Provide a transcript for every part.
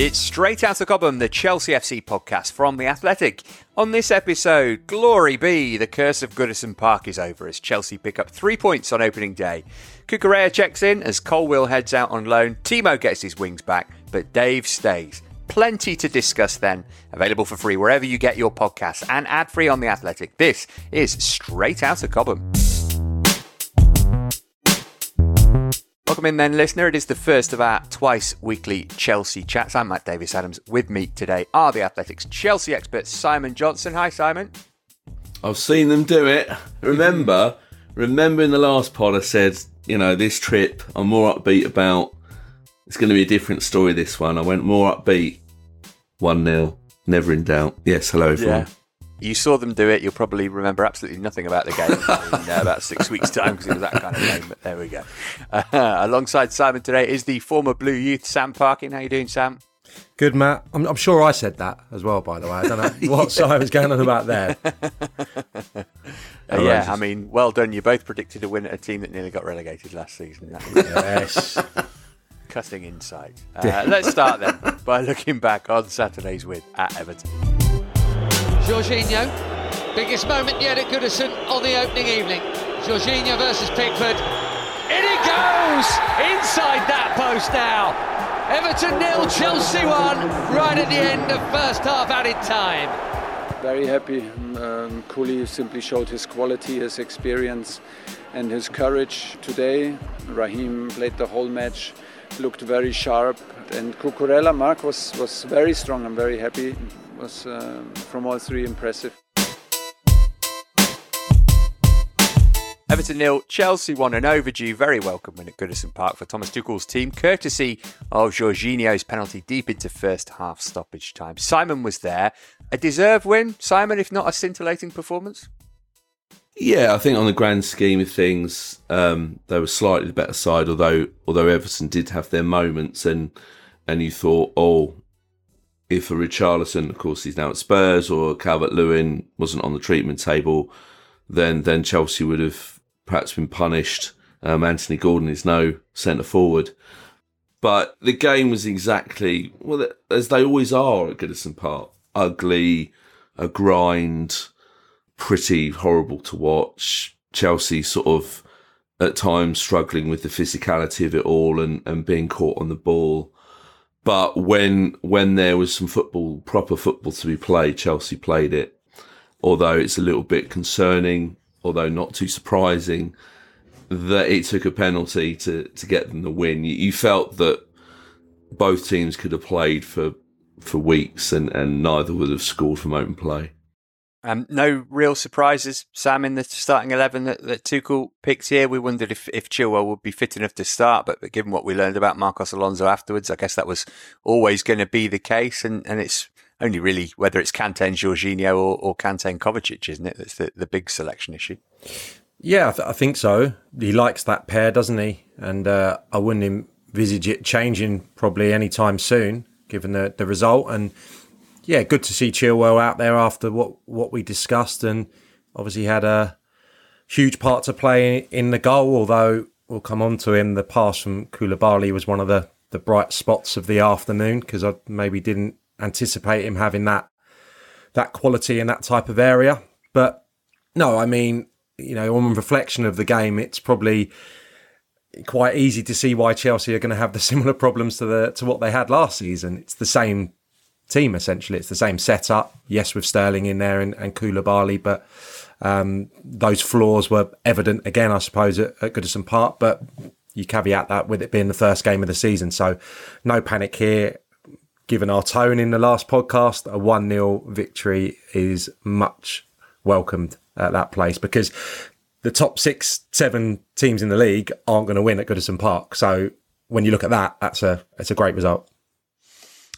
It's Straight Out of Cobham, the Chelsea FC podcast from The Athletic. On this episode, glory be, the curse of Goodison Park is over as Chelsea pick up three points on opening day. Cucurella checks in as Colwill heads out on loan, Timo gets his wings back, but Dave stays. Plenty to discuss then. Available for free wherever you get your podcasts and ad free on The Athletic. This is Straight Out of Cobham. Welcome in then, listener. It is the first of our twice weekly Chelsea chats. I'm Matt Davies Adams. With me today are the Athletics Chelsea expert Simon Johnson. Hi, Simon. I've seen them do it. Remember, remember in the last pod I said, you know, this trip I'm more upbeat about. It's going to be a different story this one. I went more upbeat. 1 0. Never in doubt. Yes, hello everyone. Yeah. You saw them do it. You'll probably remember absolutely nothing about the game in uh, about six weeks' time because it was that kind of game. But there we go. Uh, alongside Simon today is the former Blue Youth, Sam Parkin. How you doing, Sam? Good, Matt. I'm, I'm sure I said that as well, by the way. I don't know what Simon's going on about there. Uh, yeah, I mean, well done. You both predicted a win at a team that nearly got relegated last season. Yes. cutting insight. Uh, let's start then by looking back on Saturday's win at Everton. Jorginho, biggest moment yet at Goodison on the opening evening. Jorginho versus Pickford. In he goes! Inside that post now. Everton nil, Chelsea one. Right at the end of first half added time. very happy. Um, Kuli simply showed his quality, his experience, and his courage today. Raheem played the whole match, looked very sharp, and Cucurella Mark was was very strong. I'm very happy. Was uh, from all three impressive. Everton nil, Chelsea won an overdue, very welcome win at Goodison Park for Thomas Tuchel's team, courtesy of Jorginho's penalty deep into first half stoppage time. Simon was there. A deserved win, Simon, if not a scintillating performance? Yeah, I think on the grand scheme of things, um, they were slightly the better side. Although, although Everton did have their moments, and and you thought, oh, if a Richarlison, of course, he's now at Spurs, or Calvert Lewin wasn't on the treatment table, then then Chelsea would have perhaps been punished. Um, Anthony Gordon is no centre forward, but the game was exactly well as they always are at Goodison Park: ugly, a grind pretty horrible to watch. Chelsea sort of at times struggling with the physicality of it all and, and being caught on the ball. But when when there was some football, proper football to be played, Chelsea played it. Although it's a little bit concerning, although not too surprising, that it took a penalty to, to get them the win. You, you felt that both teams could have played for for weeks and, and neither would have scored from open play. Um, no real surprises, Sam, in the starting 11 that, that Tuchel picked here. We wondered if, if Chilwell would be fit enough to start, but, but given what we learned about Marcos Alonso afterwards, I guess that was always going to be the case. And, and it's only really whether it's Kante and Jorginho or, or Kante and Kovacic, isn't it? That's the, the big selection issue. Yeah, I, th- I think so. He likes that pair, doesn't he? And uh, I wouldn't envisage it changing probably anytime soon, given the, the result. And yeah, good to see Chilwell out there after what, what we discussed. And obviously had a huge part to play in the goal. Although we'll come on to him, the pass from Koulibaly was one of the the bright spots of the afternoon because I maybe didn't anticipate him having that that quality in that type of area. But no, I mean, you know, on reflection of the game, it's probably quite easy to see why Chelsea are going to have the similar problems to the to what they had last season. It's the same team essentially. It's the same setup. Yes, with Sterling in there and, and Koulibaly, but um, those flaws were evident again, I suppose, at, at Goodison Park. But you caveat that with it being the first game of the season, so no panic here. Given our tone in the last podcast, a 1 0 victory is much welcomed at that place because the top six, seven teams in the league aren't going to win at Goodison Park. So when you look at that, that's a it's a great result.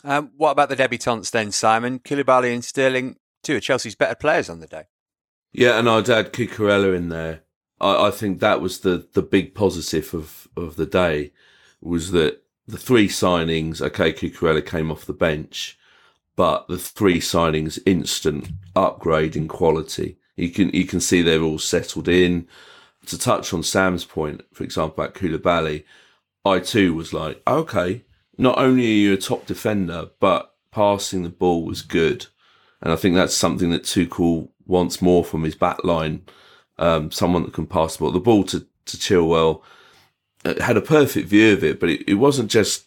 Um, what about the debutants then, Simon? Koulibaly and Sterling, two of Chelsea's better players on the day. Yeah, and I'd add Cucurella in there. I, I think that was the, the big positive of, of the day was that the three signings, okay, Cucurella came off the bench, but the three signings instant upgrade in quality. You can you can see they're all settled in. To touch on Sam's point, for example, about Koulibaly, I too was like, okay, not only are you a top defender, but passing the ball was good. And I think that's something that Tuchel wants more from his back line. Um, someone that can pass the ball. The ball to, to Chilwell uh, had a perfect view of it, but it, it wasn't just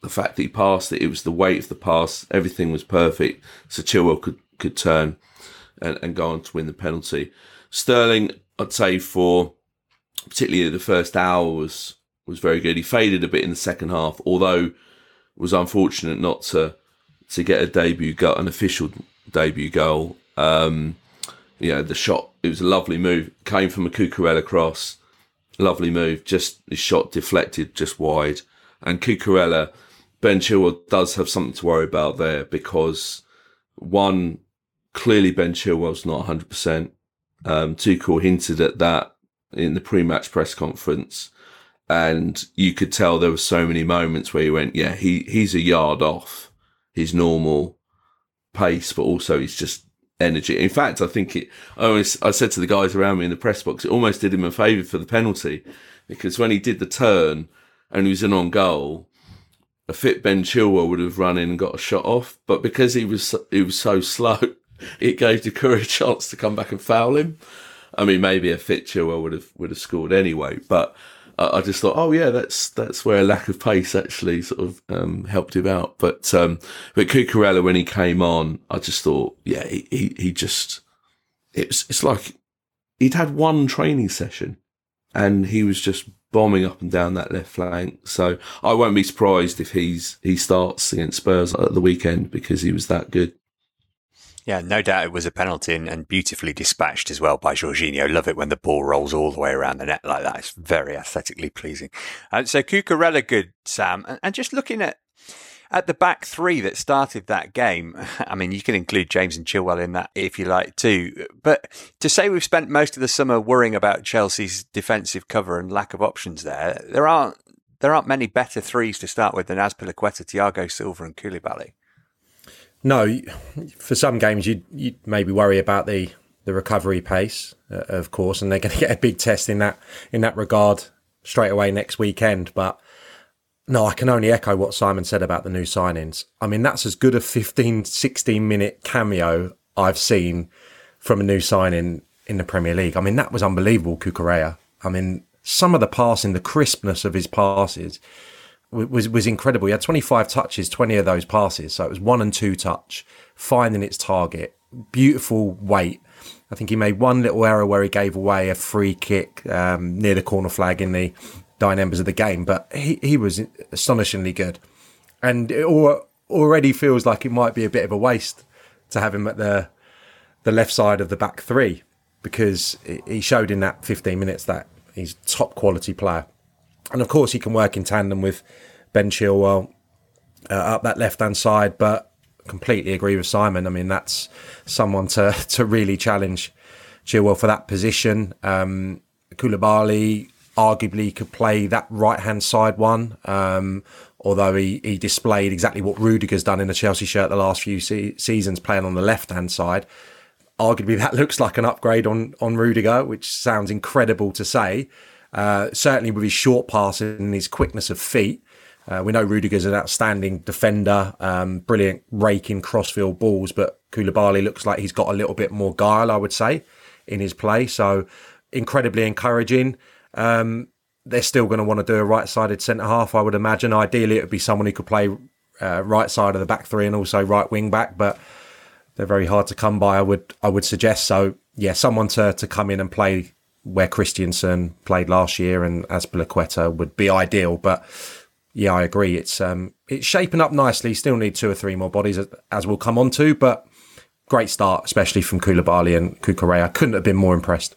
the fact that he passed it, it was the weight of the pass. Everything was perfect. So Chilwell could, could turn and, and go on to win the penalty. Sterling, I'd say for particularly the first hour was was very good. He faded a bit in the second half, although was unfortunate not to to get a debut goal, an official debut goal. Um, you know, the shot it was a lovely move. Came from a Cucurella cross, lovely move. Just his shot deflected just wide, and Cucurella. Ben Chilwell does have something to worry about there because one clearly Ben Chilwell's not 100%. Um, Tuchel hinted at that in the pre-match press conference, and you could tell there were so many moments where he went, "Yeah, he he's a yard off his normal pace, but also he's just energy." In fact, I think it. I always I said to the guys around me in the press box, it almost did him a favour for the penalty because when he did the turn and he was in on goal, a fit Ben Chilwell would have run in and got a shot off, but because he was he was so slow it gave Doucouré a chance to come back and foul him. I mean, maybe a fit Chilwell would have would have scored anyway, but I, just thought, oh yeah, that's that's where a lack of pace actually sort of um, helped him out. But um, but Cucurella when he came on, I just thought, yeah, he he, he just it's it's like he'd had one training session and he was just bombing up and down that left flank. So I won't be surprised if he's he starts against Spurs at the weekend because he was that good. Yeah, no doubt it was a penalty and, and, beautifully dispatched as well by Jorginho. Love it when the ball rolls all the way around the net like that. It's very aesthetically pleasing. Uh, so Cucurella good, Sam. And, and, just looking at at the back three that started that game, I mean, you can include James and Chilwell in that if you like too. But to say we've spent most of the summer worrying about Chelsea's defensive cover and lack of options there, there aren't there aren't many better threes to start with than Azpilicueta, Thiago Silva, and Koulibaly. No, for some games you you maybe worry about the the recovery pace, uh, of course, and they're going to get a big test in that in that regard straight away next weekend. But no, I can only echo what Simon said about the new signings. I mean, that's as good a 15, 16 minute cameo I've seen from a new signing in the Premier League. I mean, that was unbelievable, Cucurella. I mean, some of the passing, the crispness of his passes was was incredible. He had 25 touches, 20 of those passes, so it was one and two touch, finding its target, beautiful weight. I think he made one little error where he gave away a free kick um, near the corner flag in the dying embers of the game, but he, he was astonishingly good, and it already feels like it might be a bit of a waste to have him at the the left side of the back three because he showed in that 15 minutes that he's top quality player. And of course, he can work in tandem with Ben Chilwell uh, up that left hand side. But completely agree with Simon. I mean, that's someone to to really challenge Chilwell for that position. Um, Koulibaly arguably could play that right hand side one. Um, although he, he displayed exactly what Rudiger's done in the Chelsea shirt the last few se- seasons, playing on the left hand side. arguably that looks like an upgrade on on Rudiger, which sounds incredible to say. Uh, certainly with his short passing and his quickness of feet. Uh, we know Rudiger's an outstanding defender, um, brilliant raking crossfield balls, but Koulibaly looks like he's got a little bit more guile, I would say, in his play. So incredibly encouraging. Um, they're still going to want to do a right-sided centre half, I would imagine. Ideally, it would be someone who could play uh, right side of the back three and also right wing back, but they're very hard to come by. I would I would suggest so. Yeah, someone to to come in and play where Christensen played last year and Azpilicueta would be ideal, but yeah, I agree. It's um, it's shaping up nicely. Still need two or three more bodies, as we'll come on to, but great start, especially from Koulibaly and Cucurella. Couldn't have been more impressed.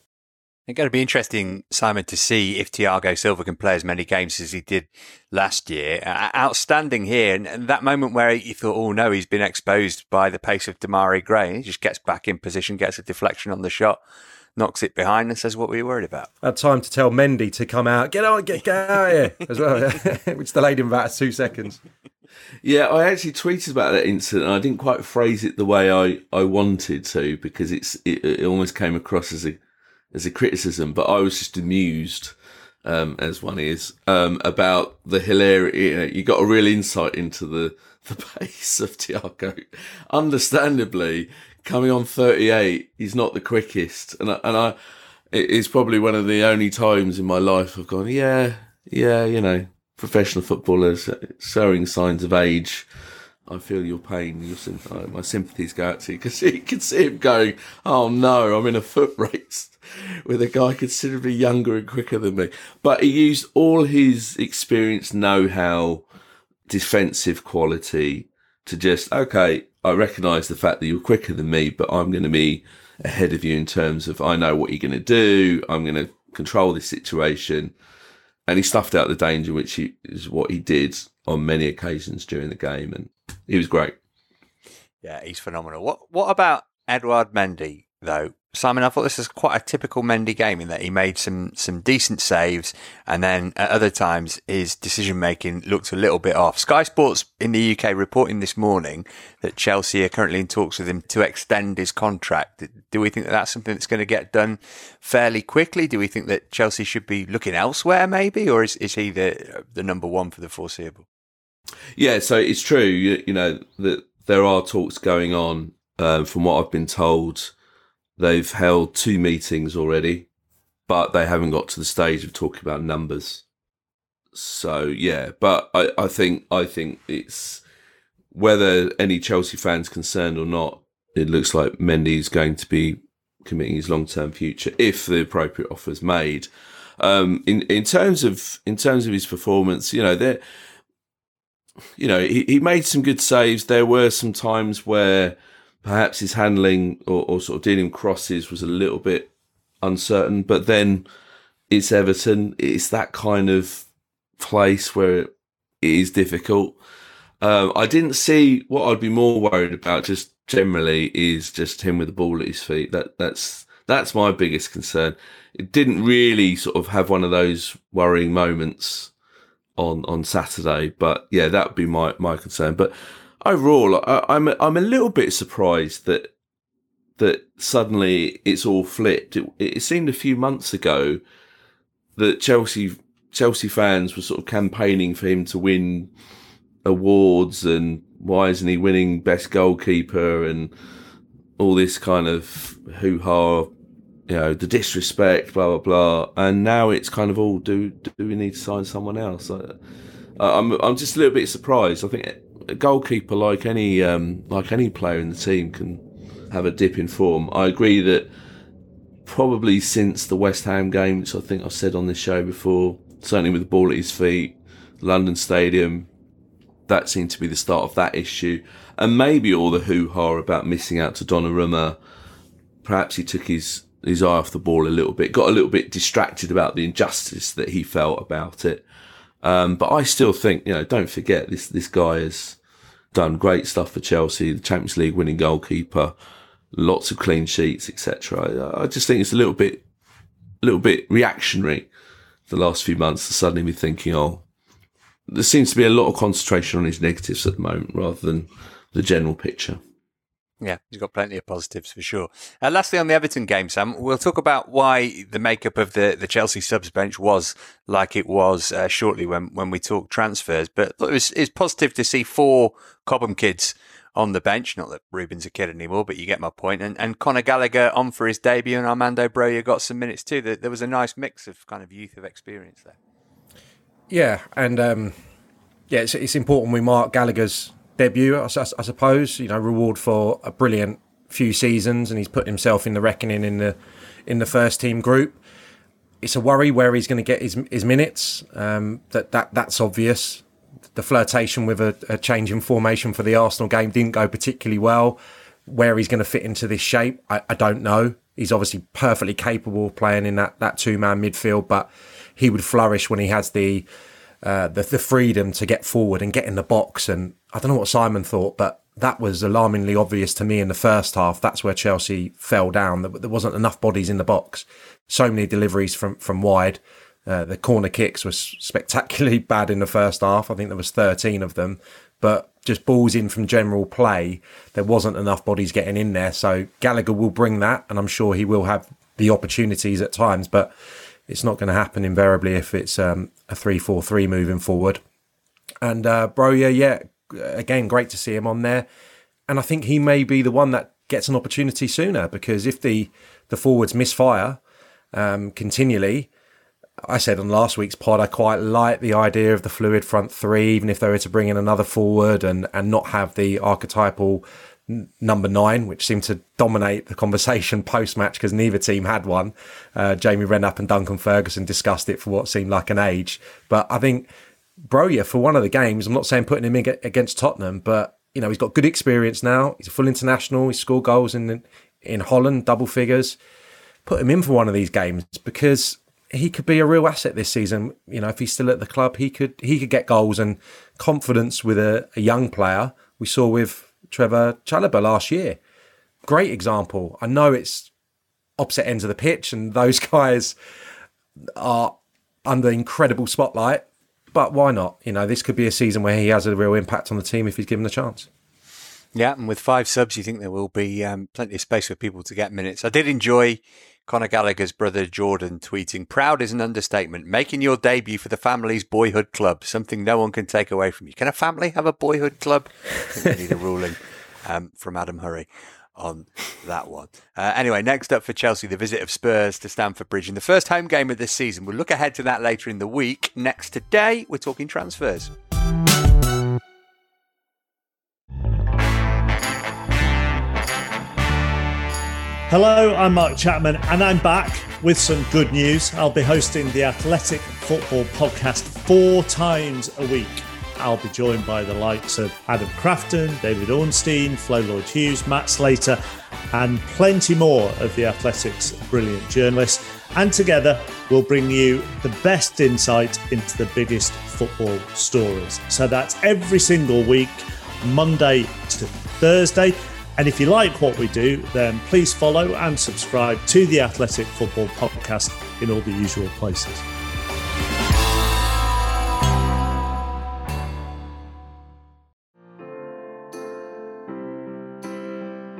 It's going to be interesting, Simon, to see if Thiago Silva can play as many games as he did last year. Outstanding here, and, that moment where you thought, "Oh no, he's been exposed by the pace of Demarai Gray," he just gets back in position, gets a deflection on the shot, knocks it behind and says, "What were you worried about?" Had time to tell Mendy to come out, get on, get, get out here as well, which delayed him about two seconds. Yeah, I actually tweeted about that incident. I didn't quite phrase it the way I, I wanted to because it's it, it almost came across as a as a criticism, but I was just amused. Um, as one is, um, about the hilarity. You, know, you got a real insight into the, the pace of Thiago, Understandably, coming on 38, he's not the quickest. And I, and I, it's probably one of the only times in my life I've gone, yeah, yeah, you know, professional footballers showing signs of age. I feel your pain. Your, uh, my sympathies go out to you because you can see him going, "Oh no, I'm in a foot race with a guy considerably younger and quicker than me." But he used all his experience, know-how, defensive quality to just okay. I recognise the fact that you're quicker than me, but I'm going to be ahead of you in terms of I know what you're going to do. I'm going to control this situation. And he stuffed out the danger, which he, is what he did on many occasions during the game, and he was great. Yeah, he's phenomenal. What What about Edouard Mendy though? Simon, I thought this was quite a typical Mendy game in that he made some some decent saves, and then at other times his decision making looked a little bit off. Sky Sports in the UK reporting this morning that Chelsea are currently in talks with him to extend his contract. Do we think that that's something that's going to get done fairly quickly? Do we think that Chelsea should be looking elsewhere, maybe, or is is he the the number one for the foreseeable? Yeah, so it's true. You, you know that there are talks going on. Uh, from what I've been told They've held two meetings already, but they haven't got to the stage of talking about numbers. So yeah, but I, I think I think it's whether any Chelsea fans concerned or not, it looks like Mendy's going to be committing his long term future if the appropriate offer is made. Um, in in terms of in terms of his performance, you know, there, you know, he, he made some good saves. There were some times where perhaps his handling or, or sort of dealing crosses was a little bit uncertain. But then it's Everton. It's that kind of place where it is difficult. Um, I didn't see what I'd be more worried about. Just generally is just him with the ball at his feet. That that's that's my biggest concern. It didn't really sort of have one of those worrying moments on on Saturday, but yeah, that would be my my concern. But overall, I, I'm I'm a little bit surprised that that suddenly it's all flipped. It, it seemed a few months ago that Chelsea Chelsea fans were sort of campaigning for him to win awards and why isn't he winning best goalkeeper and all this kind of hoo ha, you know, the disrespect, blah blah blah. And now it's kind of all do do we need to sign someone else? I, I'm I'm just a little bit surprised. I think a goalkeeper, like any um, like any player in the team, can have a dip in form. I agree that probably since the West Ham game, which I think I've said on this show before, certainly with the ball at his feet, London Stadium, that seemed to be the start of that issue. And maybe all the hoo ha about missing out to Donnarumma. Perhaps he took his, his eye off the ball a little bit, got a little bit distracted about the injustice that he felt about it. Um, but I still think, you know, don't forget this, this guy has done great stuff for Chelsea, the Champions League winning goalkeeper, lots of clean sheets, etc. I, just think it's a little bit, a little bit reactionary the last few months to suddenly be thinking, oh, there seems to be a lot of concentration on his negatives at the moment rather than the general picture. Yeah, he's got plenty of positives for sure. Uh, lastly, on the Everton game, Sam, we'll talk about why the makeup of the, the Chelsea subs bench was like it was uh, shortly when, when we talk transfers. But it was, it was positive to see four Cobham kids on the bench. Not that Ruben's a kid anymore, but you get my point. And, and Conor Gallagher on for his debut, and Armando Broja got some minutes too. There, there was a nice mix of kind of youth of experience there. Yeah, and um, yeah, it's, it's important we mark Gallagher's debut, I, I, suppose. You know, reward for a brilliant few seasons, and he's put himself in the reckoning in the in the first team group. It's a worry where he's going to get his his minutes. Um, that that that's obvious. The flirtation with a, a change in formation for the Arsenal game didn't go particularly well. Where he's going to fit into this shape, I, I don't know. He's obviously perfectly capable of playing in that, that two man midfield, but he would flourish when he has the uh, the, the freedom to get forward and get in the box. And I don't know what Simon thought, but that was alarmingly obvious to me in the first half. That's where Chelsea fell down. There wasn't enough bodies in the box. So many deliveries from from wide. Uh, the corner kicks were spectacularly bad in the first half. I think there was 13 of them, but just balls in from general play, there wasn't enough bodies getting in there. So Gallagher will bring that, and I'm sure he will have the opportunities at times. But it's not going to happen invariably if it's um, a three-four-three moving forward. And uh, Broja, yeah, again, great to see him on there. And I think he may be the one that gets an opportunity sooner because if the the forwards misfire um, continually, I said on last week's pod, I quite like the idea of the fluid front three, even if they were to bring in another forward and and not have the archetypal number nine, which seemed to dominate the conversation post match because neither team had one. Uh, Jamie Redknapp and Duncan Ferguson discussed it for what seemed like an age. But I think Broja, for one of the games, I'm not saying putting him in against Tottenham, but you know he's got good experience now. He's a full international. He scored goals in in Holland, double figures. Put him in for one of these games because he could be a real asset this season. You know, if he's still at the club, he could he could get goals and confidence with a, a young player. We saw with Trevor Chalobah last year. Great example. I know it's opposite ends of the pitch, and those guys are under incredible spotlight. But why not? You know, this could be a season where he has a real impact on the team if he's given the chance. Yeah, and with five subs, you think there will be um, plenty of space for people to get minutes. I did enjoy Conor Gallagher's brother Jordan tweeting, Proud is an understatement. Making your debut for the family's boyhood club, something no one can take away from you. Can a family have a boyhood club? I think we need a ruling um, from Adam Hurrey on that one. Uh, anyway, next up for Chelsea, the visit of Spurs to Stamford Bridge in the first home game of this season. We'll look ahead to that later in the week. Next today, we're talking transfers. Hello, I'm Mark Chapman, and I'm back with some good news. I'll be hosting the Athletic Football Podcast four times a week. I'll be joined by the likes of Adam Crafton, David Ornstein, Flo Lloyd Hughes, Matt Slater, and plenty more of the Athletic's brilliant journalists. And together, we'll bring you the best insight into the biggest football stories. So that's every single week, Monday to Thursday. And if you like what we do, then please follow and subscribe to the Athletic Football Podcast in all the usual places.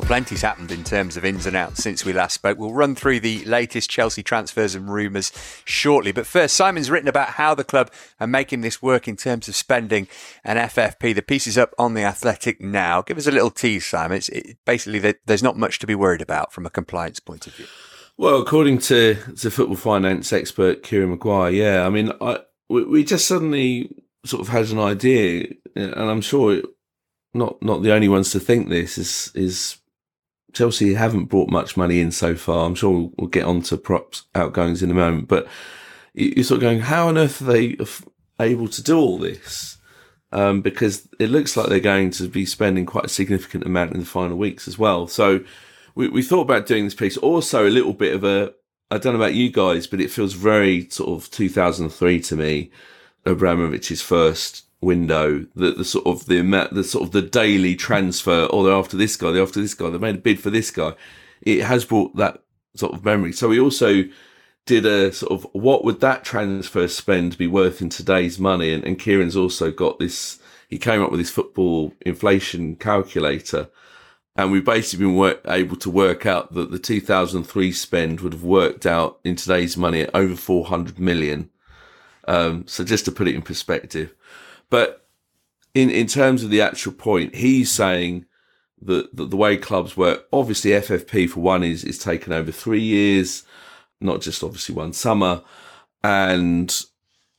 Well, plenty's happened in terms of ins and outs since we last spoke. We'll run through the latest Chelsea transfers and rumours shortly. But first, Simon's written about how the club are making this work in terms of spending an FFP. The piece is up on the Athletic now. Give us a little tease, Simon. It's it, basically there's not much to be worried about from a compliance point of view. Well, according to the football finance expert Kieran Maguire, yeah, I mean, I, we, we just suddenly sort of had an idea, and I'm sure not not the only ones to think this is is Chelsea haven't brought much money in so far. I'm sure we'll, we'll get on to props outgoings in a moment, but you're sort of going, how on earth are they able to do all this? um, because it looks like they're going to be spending quite a significant amount in the final weeks as well. So we, we thought about doing this piece. Also, a little bit of a, I don't know about you guys, but it feels very sort of 2003 to me, Abramovich's first window, the, the sort of the the sort of the daily transfer. Oh, they're after this guy, they're after this guy, they made a bid for this guy. It has brought that sort of memory. So we also did a sort of what would that transfer spend be worth in today's money? And, and Kieran's also got this. He came up with his football inflation calculator, and we've basically been work, able to work out that the 2003 spend would have worked out in today's money at over 400 million. Um, so just to put it in perspective, but in in terms of the actual point, he's saying that, that the way clubs work, obviously FFP for one is is taken over three years not just obviously one summer. And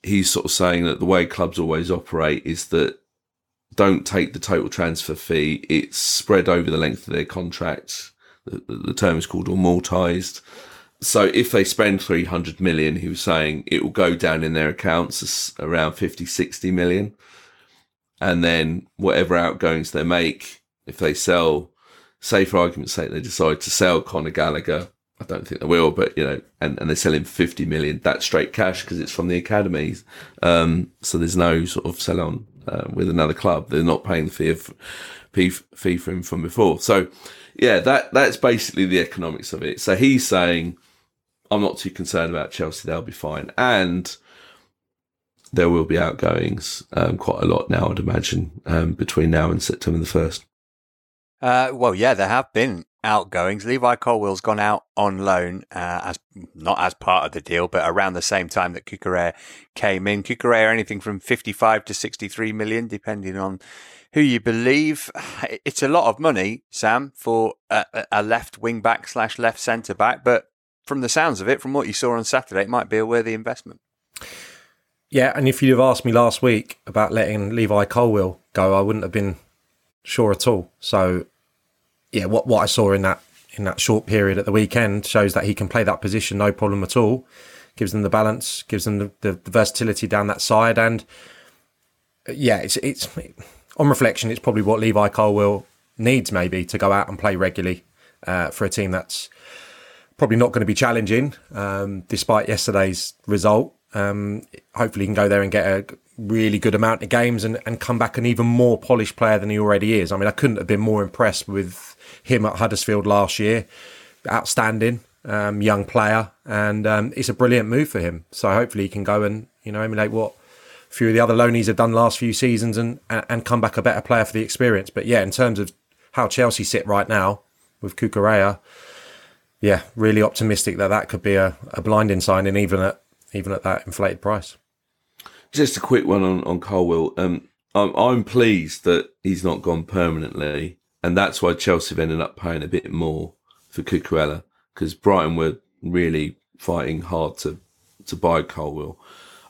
he's sort of saying that the way clubs always operate is that don't take the total transfer fee. It's spread over the length of their contract. The, the term is called amortized. So if they spend 300 million, he was saying it will go down in their accounts around 50, 60 million. And then whatever outgoings they make, if they sell, say for argument's sake, they decide to sell Conor Gallagher I don't think they will, but you know, and, and they sell him 50 million. That's straight cash because it's from the academies. Um, so there's no sort of sell on uh, with another club. They're not paying the fee of fee, fee for him from before. So yeah, that that's basically the economics of it. So he's saying, I'm not too concerned about Chelsea. They'll be fine, and there will be outgoings um, quite a lot now. I'd imagine um, between now and September the first. Uh, well, yeah, there have been outgoings. Levi Colwill's gone out on loan uh, as not as part of the deal, but around the same time that Cucurella came in. Cucurella anything from 55 to 63 million, depending on who you believe. It's a lot of money, Sam, for a, a left wing back slash left centre back, but from the sounds of it, from what you saw on Saturday, it might be a worthy investment. Yeah, and if you'd have asked me last week about letting Levi Colwill go, I wouldn't have been sure at all. So yeah, what what I saw in that in that short period at the weekend shows that he can play that position no problem at all. Gives them the balance, gives them the, the, the versatility down that side, and yeah, it's it's on reflection, it's probably what Levi Colwill needs maybe to go out and play regularly uh, for a team that's probably not going to be challenging, um, despite yesterday's result. Um, hopefully, he can go there and get a really good amount of games and, and come back an even more polished player than he already is. I mean, I couldn't have been more impressed with him at Huddersfield last year. Outstanding um, young player, and um, it's a brilliant move for him. So hopefully he can go and you know emulate what a few of the other loanies have done last few seasons and and come back a better player for the experience. But yeah, in terms of how Chelsea sit right now with Cucurella, yeah, really optimistic that that could be a, a blinding signing even at even at that inflated price. Just a quick one on on Colwill. Um, I'm, I'm pleased that he's not gone permanently and that's why Chelsea have ended up paying a bit more for Cucurella because Brighton were really fighting hard to to buy Colwill.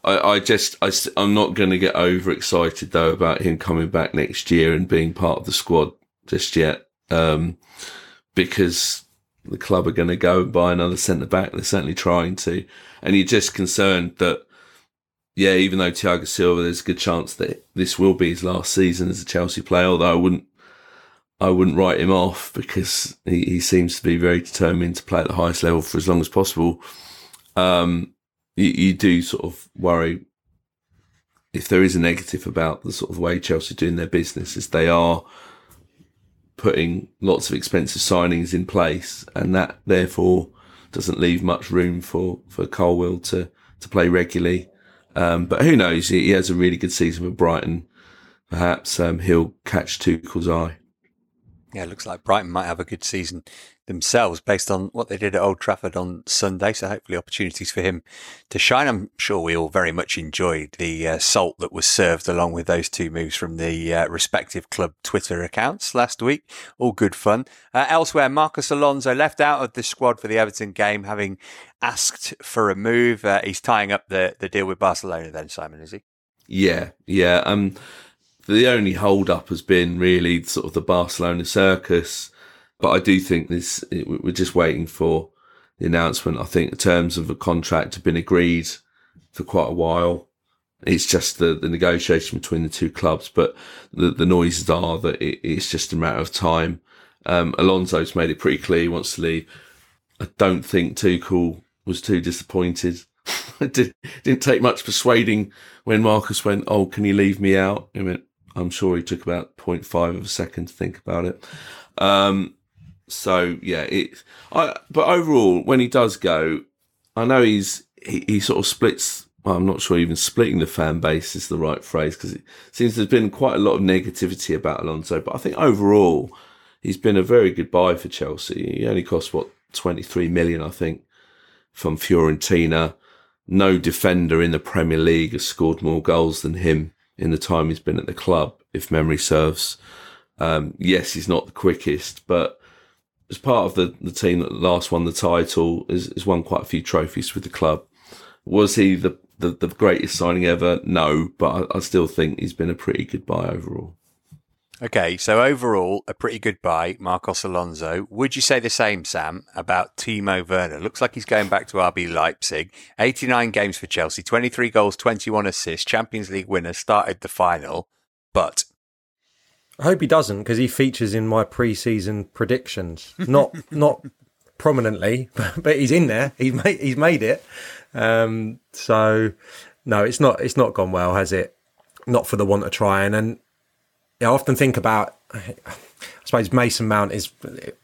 I, I just I, I'm not going to get overexcited though about him coming back next year and being part of the squad just yet, um, because the club are going to go and buy another centre back. They're certainly trying to, and you're just concerned that yeah, even though Thiago Silva, there's a good chance that this will be his last season as a Chelsea player. Although I wouldn't I wouldn't write him off because he, he seems to be very determined to play at the highest level for as long as possible. Um, you, you, do sort of worry if there is a negative about the sort of way Chelsea are doing their business is they are putting lots of expensive signings in place and that therefore doesn't leave much room for, for Colwill to, to play regularly. Um, but who knows? He, he, has a really good season with Brighton. Perhaps um, he'll catch Tuchel's eye. Yeah, looks like Brighton might have a good season themselves based on what they did at Old Trafford on Sunday. So hopefully opportunities for him to shine. I'm sure we all very much enjoyed the uh, salt that was served along with those two moves from the uh, respective club Twitter accounts last week. All good fun. Uh, elsewhere, Marcos Alonso left out of the squad for the Everton game, having asked for a move. Uh, he's tying up the, the deal with Barcelona then, Simon, is he? Yeah, yeah. Um, the only hold up has been really sort of the Barcelona circus. But I do think this, we're just waiting for the announcement. I think the terms of the contract have been agreed for quite a while. It's just the, the negotiation between the two clubs, but the, the noises are that it, it's just a matter of time. Um, Alonso's made it pretty clear he wants to leave. I don't think Tuchel was too disappointed. it did, didn't take much persuading when Marcus went, "Oh, can you leave me out?" I mean, I'm sure he took about 0.5 of a second to think about it. Um, so yeah, it. I but overall, when he does go, I know he's he, he sort of splits. Well, I'm not sure even splitting the fan base is the right phrase because it seems there's been quite a lot of negativity about Alonso. But I think overall, he's been a very good buy for Chelsea. He only cost what 23 million, I think, from Fiorentina. No defender in the Premier League has scored more goals than him in the time he's been at the club, if memory serves. Um, yes, he's not the quickest, but as part of the, the team that last won the title, has, has won quite a few trophies with the club. Was he the, the, the greatest signing ever? No, but I, I still think he's been a pretty good buy overall. Okay, so overall, a pretty good buy, Marcos Alonso. Would you say the same, Sam, about Timo Werner? Looks like he's going back to RB Leipzig. 89 games for Chelsea, 23 goals, 21 assists, Champions League winner, started the final. But I hope he doesn't because he features in my pre-season predictions. Not not prominently, but he's in there. He's made he's made it. Um, so no, it's not it's not gone well, has it? Not for the want of trying. And I often think about. I suppose Mason Mount is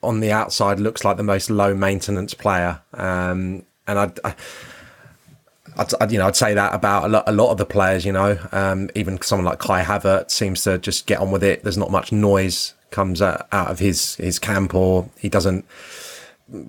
on the outside looks like the most low maintenance player, um, and I, I I'd, you know, I'd say that about a lot, a lot of the players. You know, um, even someone like Kai Havertz seems to just get on with it. There's not much noise comes out, out of his his camp, or he doesn't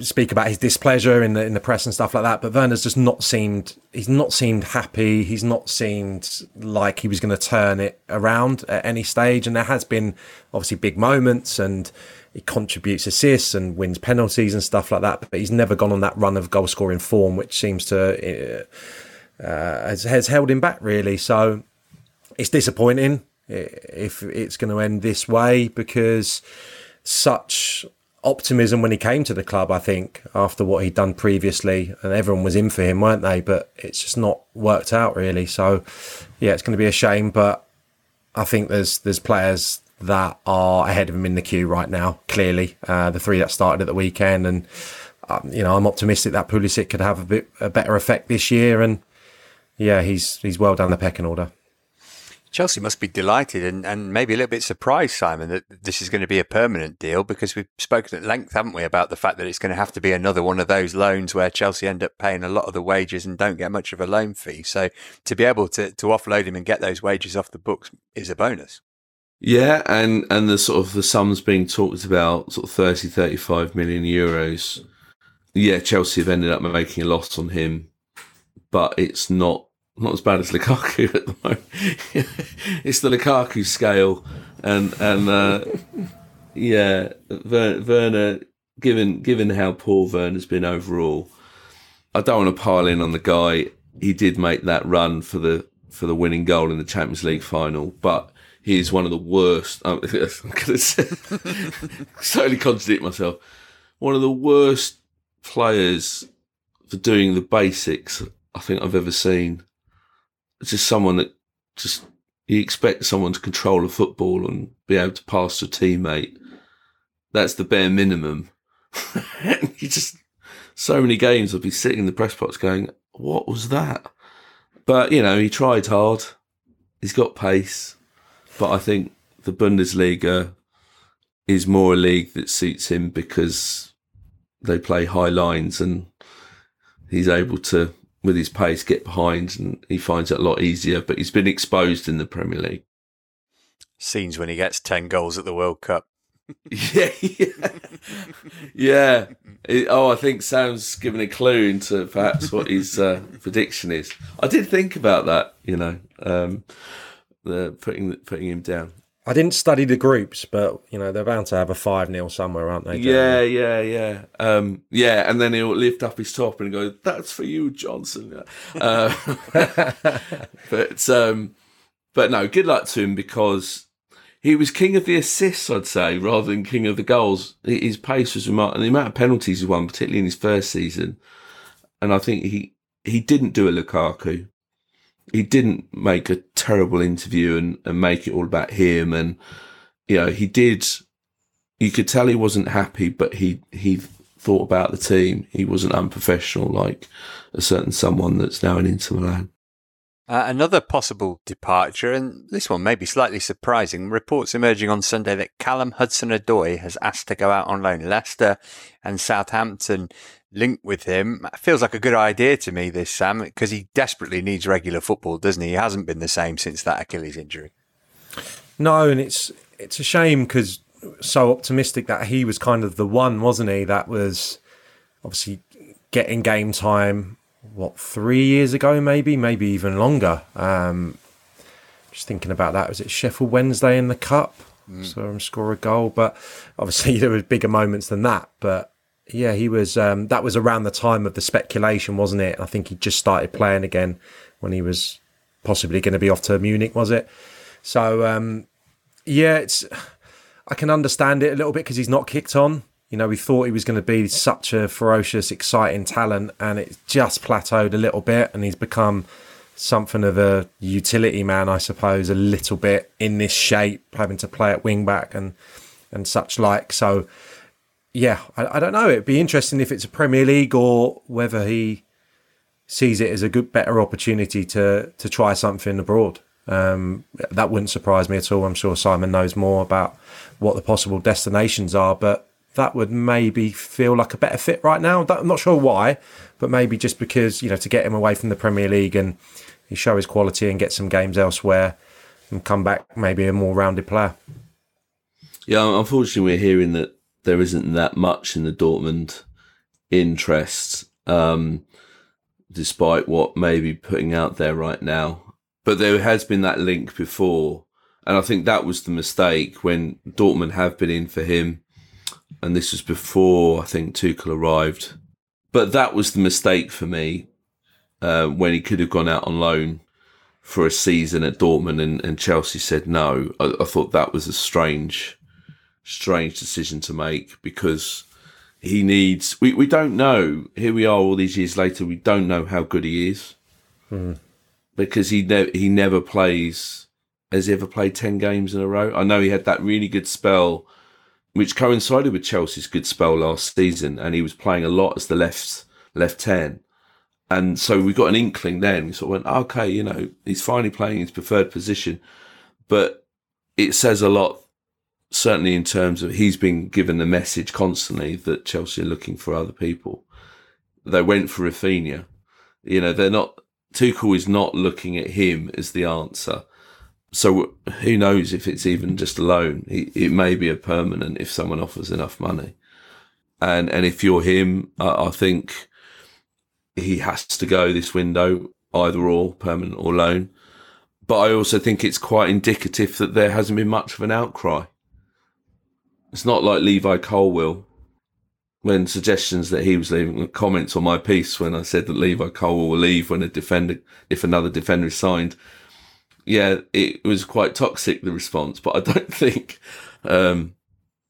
speak about his displeasure in the in the press and stuff like that. But Werner's just not seemed he's not seemed happy. He's not seemed like he was going to turn it around at any stage. And there has been obviously big moments and he contributes assists and wins penalties and stuff like that. But he's never gone on that run of goal scoring form, which seems to uh, has, has held him back really. So it's disappointing if it's going to end this way because such optimism when he came to the club, I think, after what he'd done previously, and everyone was in for him, weren't they? But it's just not worked out really. So, yeah, it's going to be a shame. But I think there's there's players that are ahead of him in the queue right now. Clearly, uh, the three that started at the weekend, and um, you know, I'm optimistic that Pulisic could have a bit a better effect this year. And yeah, he's he's well down the pecking order. Chelsea must be delighted and, and maybe a little bit surprised, Simon, that this is going to be a permanent deal because we've spoken at length, haven't we, about the fact that it's going to have to be another one of those loans where Chelsea end up paying a lot of the wages and don't get much of a loan fee. So to be able to, to offload him and get those wages off the books is a bonus. Yeah, and, and the sort of the sums being talked about, sort of 30, 35 million euros. Yeah, Chelsea have ended up making a loss on him, but it's not not as bad as Lukaku at the moment. it's the Lukaku scale, and and uh, yeah, Werner. Given given how poor Werner's been overall, I don't want to pile in on the guy. He did make that run for the for the winning goal in the Champions League final, but he's one of the worst. I'm going to totally contradict myself. One of the worst players for doing the basics I think I've ever seen just someone that just you expect someone to control a football and be able to pass to a teammate. That's the bare minimum. you just so many games I'll be sitting in the press box going, "What was that?" But you know, he tried hard. He's got pace, but I think the Bundesliga is more a league that suits him because they play high lines and he's able to with his pace get behind and he finds it a lot easier, but he's been exposed in the Premier League. Scenes when he gets 10 goals at the World Cup. yeah, yeah. yeah. It, oh, I think Sam's given a clue into perhaps what his uh, prediction is. I did think about that, you know, um, the putting putting him down. I didn't study the groups, but you know they're bound to have a five 0 somewhere, aren't they? Yeah, yeah, yeah, um, yeah. And then he'll lift up his top and go, "That's for you, Johnson." Uh, but um, but no, good luck to him because he was king of the assists, I'd say, rather than king of the goals. His pace was remarkable, and the amount of penalties he won, particularly in his first season. And I think he he didn't do a Lukaku. He didn't make a terrible interview and, and make it all about him. And, you know, he did, you could tell he wasn't happy, but he, he thought about the team. He wasn't unprofessional like a certain someone that's now in Inter Milan. Uh, another possible departure, and this one may be slightly surprising. Reports emerging on Sunday that Callum Hudson Odoi has asked to go out on loan. Leicester and Southampton linked with him. Feels like a good idea to me, this Sam, because he desperately needs regular football, doesn't he? He hasn't been the same since that Achilles injury. No, and it's it's a shame because so optimistic that he was kind of the one, wasn't he? That was obviously getting game time what three years ago, maybe, maybe even longer. Um, just thinking about that, was it Sheffield Wednesday in the cup? Mm. Saw him score a goal, but obviously there were bigger moments than that. But yeah, he was. Um, that was around the time of the speculation, wasn't it? I think he just started playing again when he was possibly going to be off to Munich, was it? So um, yeah, it's. I can understand it a little bit because he's not kicked on. You know, we thought he was going to be such a ferocious, exciting talent, and it's just plateaued a little bit, and he's become something of a utility man, I suppose, a little bit in this shape, having to play at wing back and and such like. So, yeah, I, I don't know. It'd be interesting if it's a Premier League or whether he sees it as a good, better opportunity to to try something abroad. Um, that wouldn't surprise me at all. I'm sure Simon knows more about what the possible destinations are, but that would maybe feel like a better fit right now. I'm not sure why, but maybe just because you know to get him away from the Premier League and he show his quality and get some games elsewhere and come back maybe a more rounded player. Yeah, unfortunately, we're hearing that there isn't that much in the Dortmund interest, um, despite what may be putting out there right now. But there has been that link before, and I think that was the mistake when Dortmund have been in for him and this was before I think Tuchel arrived. But that was the mistake for me uh, when he could have gone out on loan for a season at Dortmund and, and Chelsea said no. I, I, thought that was a strange, strange decision to make because he needs. We, we don't know. Here we are, all these years later. We don't know how good he is mm. because he ne- he never plays. Has he ever played ten games in a row? I know he had that really good spell which coincided with Chelsea's good spell last season, and he was playing a lot as the left left ten. And so we got an inkling then. We sort of went, okay, you know, he's finally playing his preferred position, but it says a lot, certainly in terms of he's been given the message constantly that Chelsea are looking for other people. They went for Raphinha. You know, they're not. Tuchel is not looking at him as the answer. So who knows if it's even just a loan? It, it may be a permanent if someone offers enough money. And and if you're him, I, I think he has to go this window, either or, permanent or loan. But I also think it's quite indicative that there hasn't been much of an outcry. It's not like Levi Colwill when suggestions that he was leaving comments on my piece when I said that Levi Colwill will leave when a defender, if another defender is signed yeah, it was quite toxic the response, but I don't think um,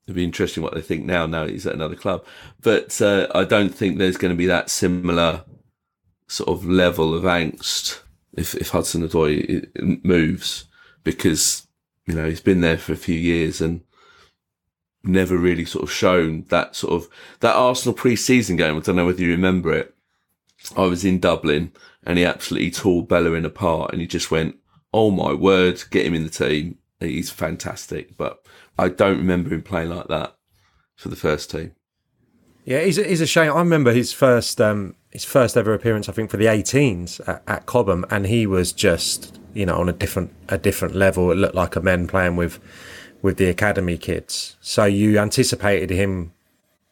it'd be interesting what they think now. Now he's at another club, but uh, I don't think there's going to be that similar sort of level of angst if if Hudson Odoi moves because you know he's been there for a few years and never really sort of shown that sort of that Arsenal pre-season game. I don't know whether you remember it. I was in Dublin and he absolutely tore Bellerin apart and he just went, oh my word, get him in the team. He's fantastic. But I don't remember him playing like that for the first team. Yeah, he's a, he's a shame. I remember his first um, his first ever appearance, I think, for the 18s at, at Cobham, and he was just you know on a different a different level. It looked like a men playing with with the academy kids. So you anticipated him,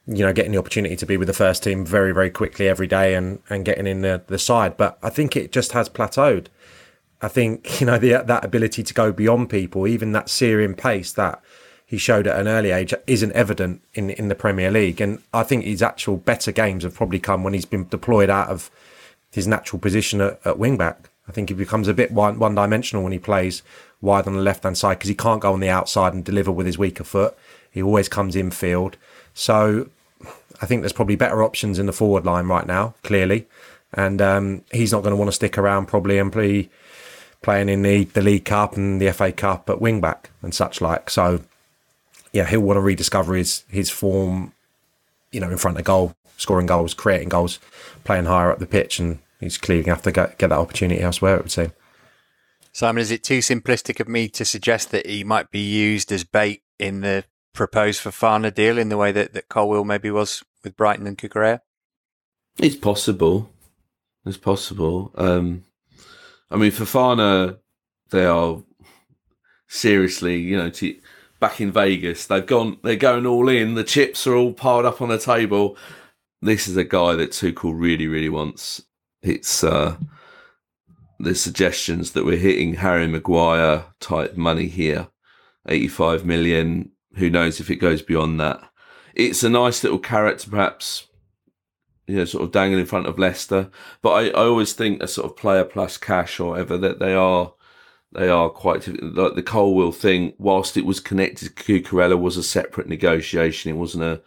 you know, getting the opportunity to be with the first team very very quickly every day and and getting in the the side. But I think it just has plateaued. I think you know the, that ability to go beyond people, even that Syrian pace that he showed at an early age, isn't evident in in the Premier League. And I think his actual better games have probably come when he's been deployed out of his natural position at, at wing back. I think he becomes a bit one one dimensional when he plays wide on the left hand side because he can't go on the outside and deliver with his weaker foot. He always comes in field. So I think there's probably better options in the forward line right now, clearly. And um, he's not going to want to stick around probably and play playing in the, the League Cup and the FA Cup at wing back and such like. So, yeah, he'll want to rediscover his his form, you know, in front of goal, scoring goals, creating goals, playing higher up the pitch, and he's clearly going to have to get, get that opportunity elsewhere. It would seem. Simon, is it too simplistic of me to suggest that he might be used as bait in the proposed Fofana deal in the way that, that Colwill maybe was with Brighton and Cucurella? It's possible. It's possible. Um, I mean, Fofana, they are seriously, you know, to, back in Vegas, they've gone, they're going all in. The chips are all piled up on the table. This is a guy that Tuchel really, really wants. It's uh, the suggestions that we're hitting Harry Maguire type money here, 85 million. Who knows if it goes beyond that? It's a nice little carrot to perhaps, you know, sort of dangle in front of Leicester. But I, I always think a sort of player plus cash or whatever that they are, they are quite like the Colwill thing. Whilst it was connected Cucurella, was a separate negotiation. It wasn't a,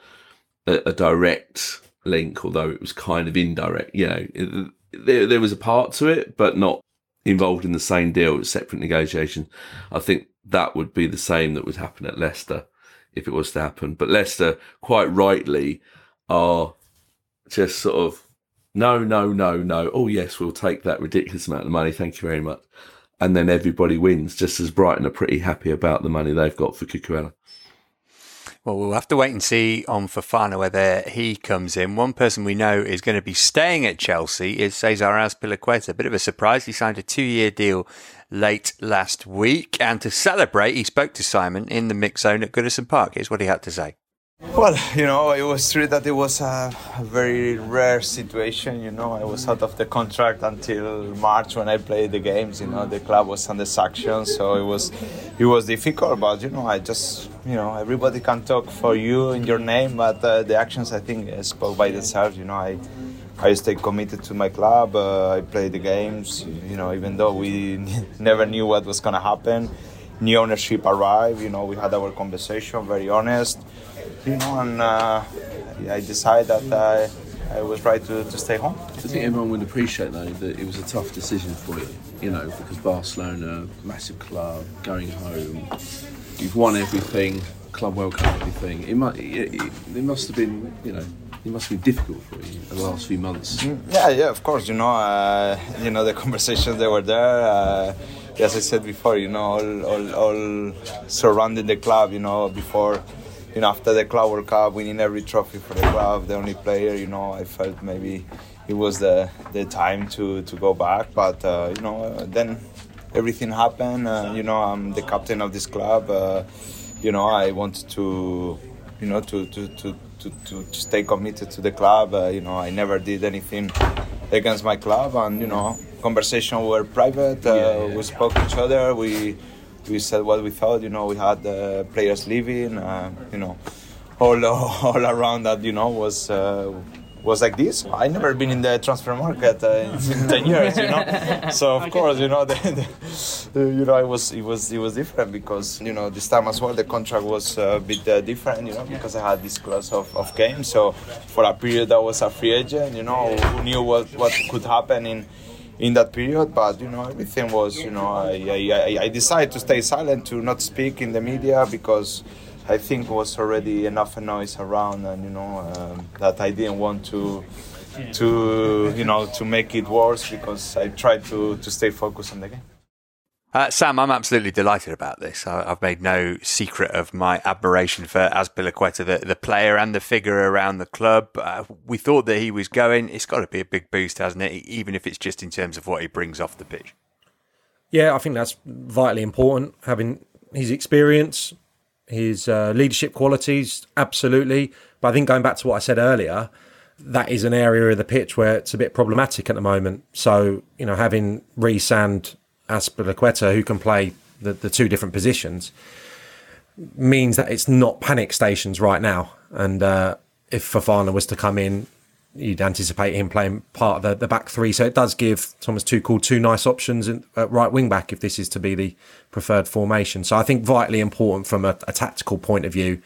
a, a direct link, although it was kind of indirect. You know, there, there was a part to it, but not involved in the same deal. It was separate negotiation. I think that would be the same that would happen at Leicester if it was to happen. But Leicester, quite rightly, are just sort of no, no, no, no. Oh yes, we'll take that ridiculous amount of money. Thank you very much. And then everybody wins, just as Brighton are pretty happy about the money they've got for Cucurella. Well, we'll have to wait and see on Fofana whether he comes in. One person we know is going to be staying at Chelsea is Cesar Azpilicueta. A bit of a surprise. He signed a two-year deal late last week. And to celebrate, he spoke to Simon in the mix zone at Goodison Park. Here's what he had to say. Well, you know, it was true that it was a, very rare situation. You know, I was out of the contract until March when I played the games. You know, the club was under sanction, so it was it was difficult. But you know, I just you know, everybody can talk for you in your name, but uh, the actions I think spoke by themselves. You know, I I stay committed to my club. Uh, I play the games. You know, even though we never knew what was gonna happen. New ownership arrived. You know, we had our conversation, very honest you know, and uh, I decided that I, I was right to, to stay home. I think everyone would appreciate though that it was a tough decision for you, you know, because Barcelona, massive club, going home, you've won everything, Club World Cup, everything. It, might, it, it, it must have been, you know, it must be difficult for you the last few months. Mm, yeah, yeah, of course. You know, uh, you know the conversations they were there. Uh, as I said before, you know, all, all, all surrounding the club. You know, before you know, after the Club World Cup, winning every trophy for the club, the only player, you know, I felt maybe it was the the time to to go back. But uh, you know, uh, then everything happened. Uh, you know, I'm the captain of this club. Uh, you know, I wanted to, you know, to to to. To, to, stay committed to the club, uh, you know, I never did anything against my club, and you know, conversation were private. Uh, yeah, yeah. We spoke to each other. We we said what we thought. You know, we had uh, players leaving. Uh, you know, all all around that. You know, was uh, was like this. I never been in the transfer market uh, in ten years. You know, so of okay. course, you know, the, the, you know, it was it was it was different because you know this time as well the contract was a bit uh, different. You know, because I had this class of, of games. So for a period, I was a free agent. You know, who knew what what could happen in in that period. But you know, everything was you know I, I, I decided to stay silent to not speak in the media because I think was already enough noise around, and you know um, that I didn't want to to you know to make it worse because I tried to to stay focused on the game. Uh, Sam, I'm absolutely delighted about this. I, have made no secret of my admiration for Azpilicueta, the, the player and the figure around the club. Uh, we thought that he was going. It's got to be a big boost, hasn't it? Even if it's just in terms of what he brings off the pitch. Yeah, I think that's vitally important. Having his experience, his uh, leadership qualities, absolutely. But I think going back to what I said earlier, that is an area of the pitch where it's a bit problematic at the moment. So, you know, having Reece and Azpilicueta, who can play the, the two different positions, means that it's not panic stations right now. And uh, if Fofana was to come in, you'd anticipate him playing part of the, the back three. So it does give Thomas Tuchel two nice options in, at right wing back if this is to be the preferred formation. So I think vitally important from a, a tactical point of view,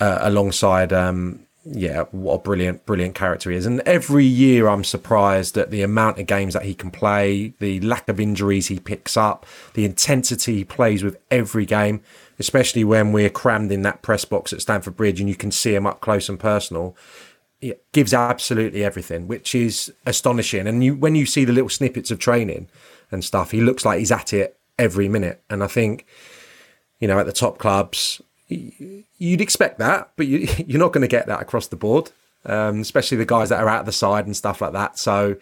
uh, alongside um, yeah, what a brilliant, brilliant character he is. And every year I'm surprised at the amount of games that he can play, the lack of injuries he picks up, the intensity he plays with every game, especially when we're crammed in that press box at Stamford Bridge and you can see him up close and personal. It gives absolutely everything, which is astonishing. And you, when you see the little snippets of training and stuff, he looks like he's at it every minute. And I think, you know, at the top clubs, you'd expect that, but you, are not going to get that across the board, um, especially the guys that are out of the side and stuff like that. So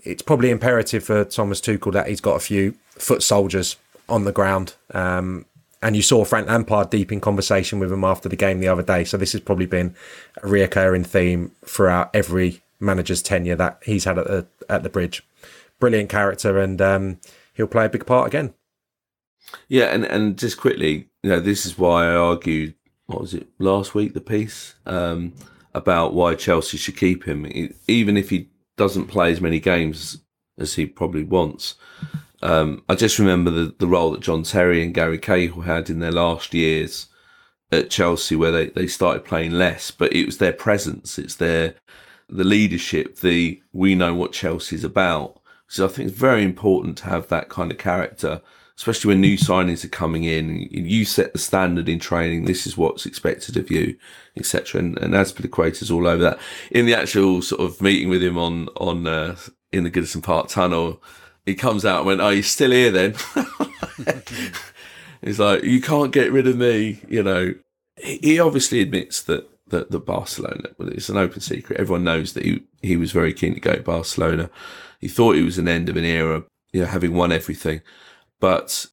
it's probably imperative for Thomas Tuchel that he's got a few foot soldiers on the ground. Um, and you saw Frank Lampard deep in conversation with him after the game the other day. So this has probably been a reoccurring theme throughout every manager's tenure that he's had at the at the bridge. Brilliant character, and um, he'll play a big part again. Yeah, and, and just quickly, you know, this is why I argued, what was it, last week, the piece, um, about why Chelsea should keep him, even if he doesn't play as many games as he probably wants. Um, I just remember the, the role that John Terry and Gary Cahill had in their last years at Chelsea, where they, they started playing less, but it was their presence, it's their the leadership, the we know what Chelsea's about. So I think it's very important to have that kind of character especially when new signings are coming in. You set the standard in training. This is what's expected of you, etc. And, and Azpilicueta's all over that. In the actual sort of meeting with him on on uh, in the Goodison Park tunnel, he comes out and went, "Are you still here?" Then he's like, "You can't get rid of me." You know, he obviously admits that. That, the Barcelona, it's an open secret. Everyone knows that he, he was very keen to go to Barcelona. He thought it was an end of an era, you know, having won everything. But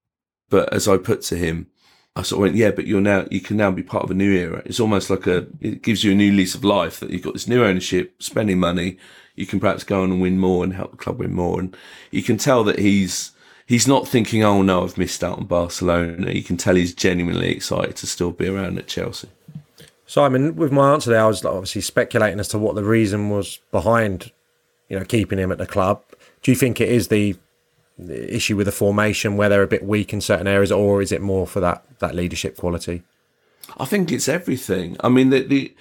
but as I put to him, I sort of went, yeah, but you're now you can now be part of a new era. It's almost like a it gives you a new lease of life that you've got this new ownership, spending money. You can perhaps go on and win more and help the club win more. And you can tell that he's he's not thinking, oh no, I've missed out on Barcelona. You can tell he's genuinely excited to still be around at Chelsea. Simon, with my answer there, I was obviously speculating as to what the reason was behind, you know, keeping him at the club. Do you think it is the issue with the formation where they're a bit weak in certain areas, or is it more for that that leadership quality? I think it's everything. I mean, the the,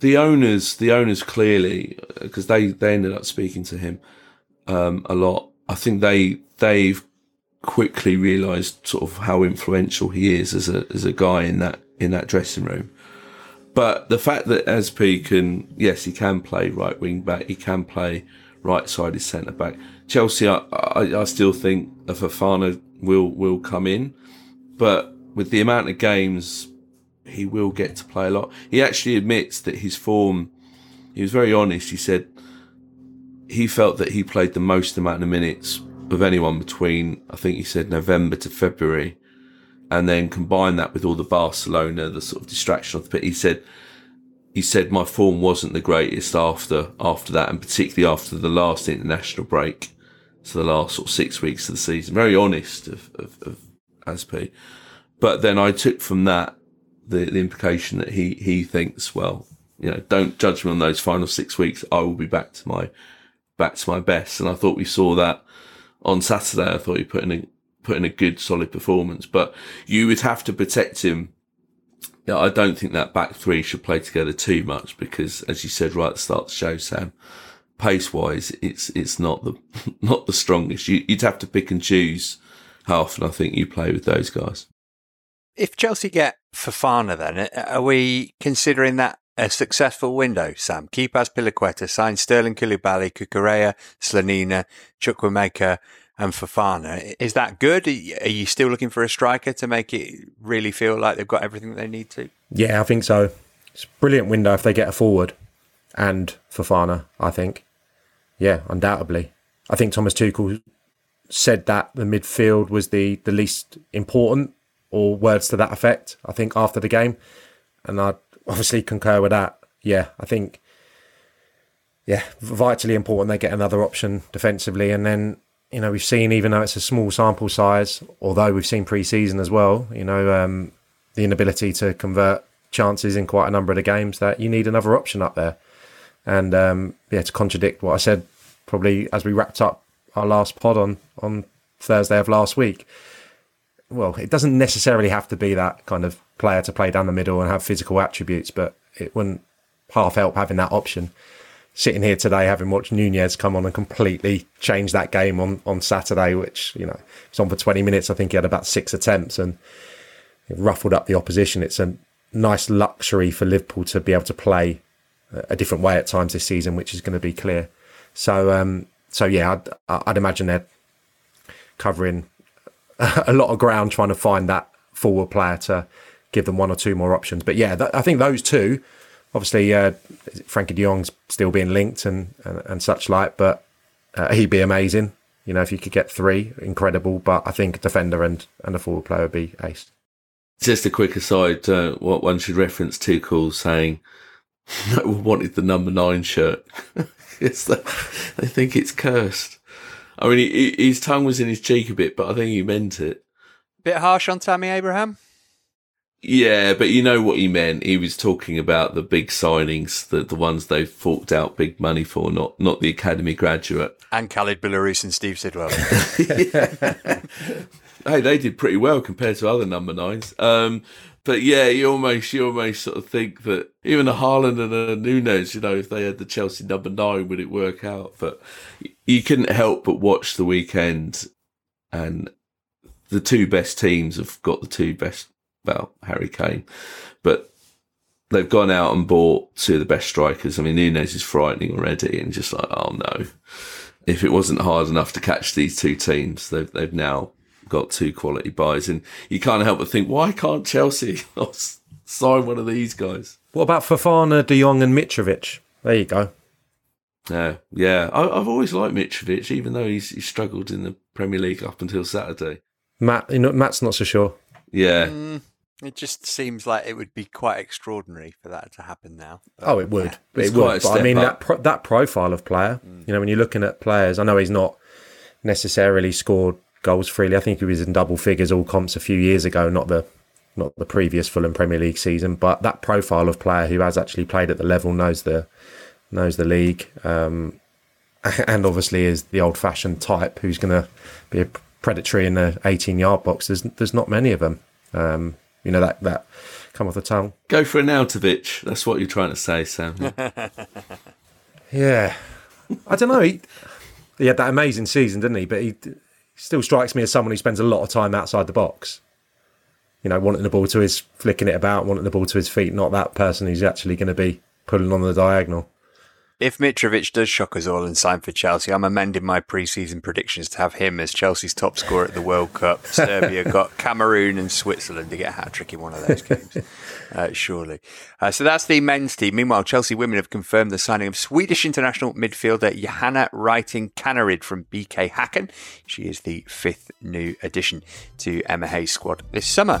the owners, the owners clearly, because they they ended up speaking to him um, a lot. I think they they've quickly realised sort of how influential he is as a as a guy in that in that dressing room. But the fact that Asp can, yes, he can play right wing back, he can play right sided centre back. Chelsea, I, I, I still think a Fofana will will come in, but with the amount of games, he will get to play a lot. He actually admits that his form. He was very honest. He said he felt that he played the most amount of minutes of anyone between I think he said November to February, and then combine that with all the Barcelona, the sort of distraction of the pit. He said he said my form wasn't the greatest after after that, and particularly after the last international break, so the last sort of six weeks of the season. Very honest of of, of Asp, but then I took from that the the implication that he he thinks well, you know, don't judge me on those final six weeks. I will be back to my back to my best, and I thought we saw that on Saturday. I thought he put in a put in a good solid performance, but you would have to protect him I don't think that back three should play together too much because, as you said right at the start of the show, Sam, pace wise, it's it's not the not the strongest. You, would have to pick and choose how often I think you play with those guys. If Chelsea get Fofana, then uh, are we considering that a successful window, Sam? Keep Azpilicueta, sign Sterling Koulibaly, Cucurella, Slonina, Chukwuemeka, and Fofana. Is that good? Are you still looking for a striker to make it really feel like they've got everything they need to? Yeah, I think so. It's a brilliant window if they get a forward and Fofana, I think. Yeah, undoubtedly. I think Thomas Tuchel said that the midfield was the, the least important, or words to that effect, I think, after the game. And I obviously concur with that. Yeah, I think, yeah, vitally important they get another option defensively. And then you know, we've seen, even though it's a small sample size, although we've seen pre-season as well, you know, um, the inability to convert chances in quite a number of the games that you need another option up there. And um, yeah, to contradict what I said, probably as we wrapped up our last pod on on Thursday of last week. Well, it doesn't necessarily have to be that kind of player to play down the middle and have physical attributes, but it wouldn't half help having that option. Sitting here today, having watched Nunez come on and completely change that game on, on Saturday, which, you know, it's on for 20 minutes. I think he had about six attempts and ruffled up the opposition. It's a nice luxury for Liverpool to be able to play a different way at times this season, which is going to be clear. So, um, so yeah, I'd, I'd imagine they're covering a lot of ground trying to find that forward player to give them one or two more options. But yeah, th- I think those two, obviously, uh, Frenkie de Jong's still being linked and, and, and such like, but uh, he'd be amazing. You know, if you could get three, incredible. But I think a defender and, and a forward player would be ace. Just a quick aside, uh, what one should reference Tuchel saying no one wanted the number nine shirt. it's the, they think it's cursed. I mean, he, his tongue was in his cheek a bit, but I think he meant it. Bit harsh on Tammy Abraham. Yeah, but you know what he meant. He was talking about the big signings, the the ones they've forked out big money for, not not the academy graduate. And Khalid Boulahrouz and Steve Sidwell. hey, they did pretty well compared to other number nines. Um, but yeah, you almost you almost sort of think that even a Haaland and a Nunez, you know, if they had the Chelsea number nine, would it work out? But you couldn't help but watch the weekend, and the two best teams have got the two best. Well, Harry Kane, but they've gone out and bought two of the best strikers. I mean, Nunez is frightening already, and just like, oh no, if it wasn't hard enough to catch these two teams, they've they've now got two quality buys, and you can't help but think, why can't Chelsea sign one of these guys? What about Fofana, De Jong, and Mitrovic? There you go. Yeah, yeah. I, have always liked Mitrovic, even though he's, he's struggled in the Premier League up until Saturday. Matt, you know, Matt's not so sure. Yeah. Mm, it just seems like it would be quite extraordinary for that to happen now. But, oh, it would. Yeah. It would. But I mean, that pro- that profile of player. Mm. You know, when you're looking at players, I know he's not necessarily scored goals freely. I think he was in double figures all comps a few years ago, not the not the previous Fulham Premier League season. But that profile of player who has actually played at the level knows the knows the league, um, and obviously is the old fashioned type who's going to be a predatory in the 18 yard box. There's there's not many of them. Um, you know that that come off the tongue. Go for Arnautovic. That's what you're trying to say, Sam. yeah, I don't know. He, he had that amazing season, didn't he? But he still strikes me as someone who spends a lot of time outside the box. You know, wanting the ball to his, flicking it about, wanting the ball to his feet, not that person who's actually going to be pulling on the diagonal if Mitrovic does shock us all and sign for Chelsea, I'm amending my pre-season predictions to have him as Chelsea's top scorer at the World Cup. Serbia got Cameroon and Switzerland to get a hat trick in one of those games, uh, surely. Uh, so that's the men's team. Meanwhile, Chelsea women have confirmed the signing of Swedish international midfielder Johanna Rytting Kaneryd from BK Häcken. She is the fifth new addition to Emma Hayes' squad this summer.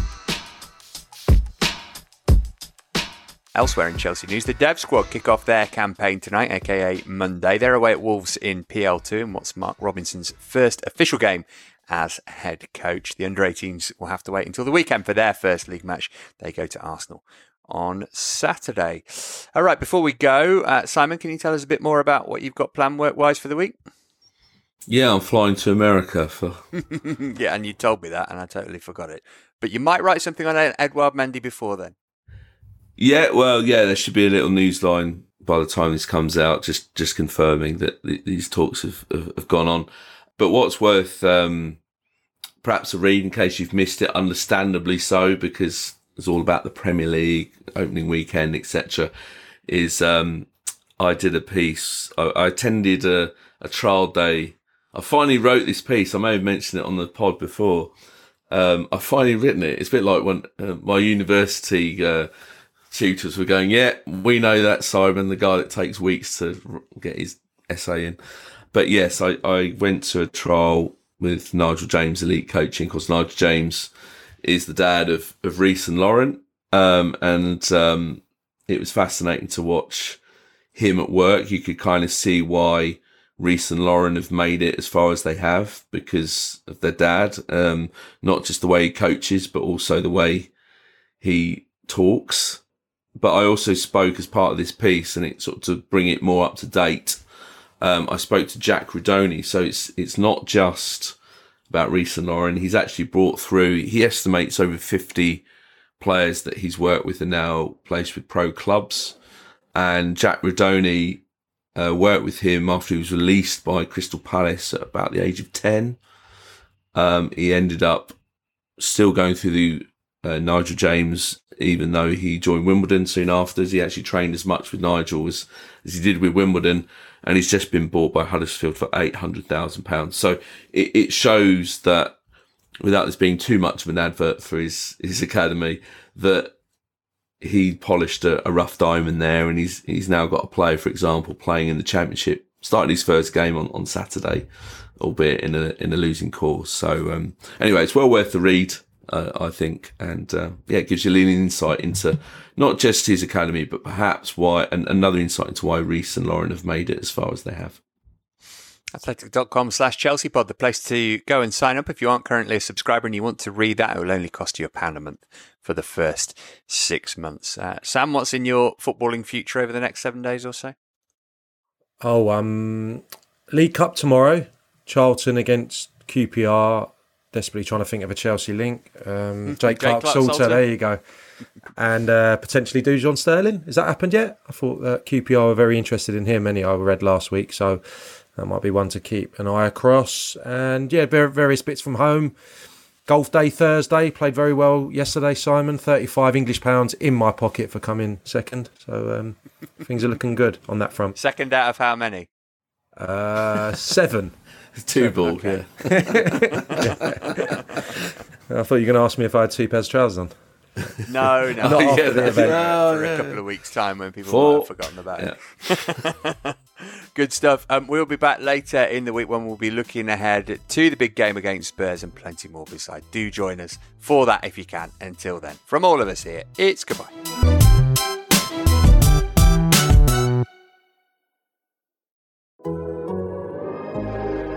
Elsewhere in Chelsea news, the Dev squad kick off their campaign tonight, aka Monday. They're away at Wolves in PL2 in what's Mark Robinson's first official game as head coach. The under 18s will have to wait until the weekend for their first league match. They go to Arsenal on Saturday. All right, before we go, uh, Simon, can you tell us a bit more about what you've got planned work wise for the week? Yeah, I'm flying to America for. yeah, and you told me that, and I totally forgot it. But you might write something on Edouard Mendy before then. Yeah, well, yeah, there should be a little news line by the time this comes out, just just confirming that these talks have, have, have, gone on. But what's worth um, perhaps a read in case you've missed it, understandably so, because it's all about the Premier League opening weekend, etc. Is um, I did a piece. I, I attended a, a trial day. I finally wrote this piece. I may have mentioned it on the pod before. Um, I finally written it. It's a bit like when uh, my university uh, tutors were going, "Yeah, we know that Simon, the guy that takes weeks to get his essay in." But yes, I, I went to a trial with Nigel James Elite Coaching because Nigel James is the dad of of Reece and Lauren, um, and um, it was fascinating to watch him at work. You could kind of see why Reece and Lauren have made it as far as they have because of their dad. Um, not just the way he coaches, but also the way he talks. But I also spoke as part of this piece, and it sort of to bring it more up to date. Um, I spoke to Jack Rudoni, so it's it's not just about Reece and Lauren. He's actually brought through. He estimates over fifty players that he's worked with are now placed with pro clubs. And Jack Rudoni uh, worked with him after he was released by Crystal Palace at about the age of 10. Um, he ended up still going through the uh, Nigel James, even though he joined Wimbledon soon after. He actually trained as much with Nigel as, as he did with Wimbledon. And he's just been bought by Huddersfield for £800,000. So it, it shows that without this being too much of an advert for his, his academy, that he polished a, a, rough diamond there, and he's he's now got a player, for example, playing in the championship. Started his first game on, on Saturday, albeit in a in a losing course. So um, anyway, it's well worth the read, uh, I think, and uh, yeah, it gives you a leading insight into not just his academy, but perhaps why and another insight into why Reece and Lauren have made it as far as they have. Athletic.com slash Chelsea pod, the place to go and sign up if you aren't currently a subscriber and you want to read that. It will only cost you a pound a month for the first six months. Uh, Sam, what's in your footballing future over the next seven days or so? Oh, um, League Cup tomorrow. Charlton against QPR. Desperately trying to think of a Chelsea link. Um, Jake, Jake Clarke, Salter, there you go. and uh, potentially Dujon Sterling. Has that happened yet? I thought that QPR were very interested in him. Any I read last week, so that might be one to keep an eye across. And yeah, various bits from home. Golf day Thursday played very well yesterday. Simon, thirty-five English pounds in my pocket for coming second. So um, things are looking good on that front. Second out of how many? Uh, seven. Two ball. Okay. Yeah. I thought you were going to ask me if I had two pairs of trousers on. No, no, not after the event. No, for a couple of weeks' time when people Four. have forgotten about yeah. it. Good stuff. Um, we'll be back later in the week when we'll be looking ahead to the big game against Spurs and plenty more beside. Do join us for that if you can. Until then, from all of us here, it's goodbye.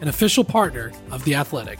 an official partner of The Athletic.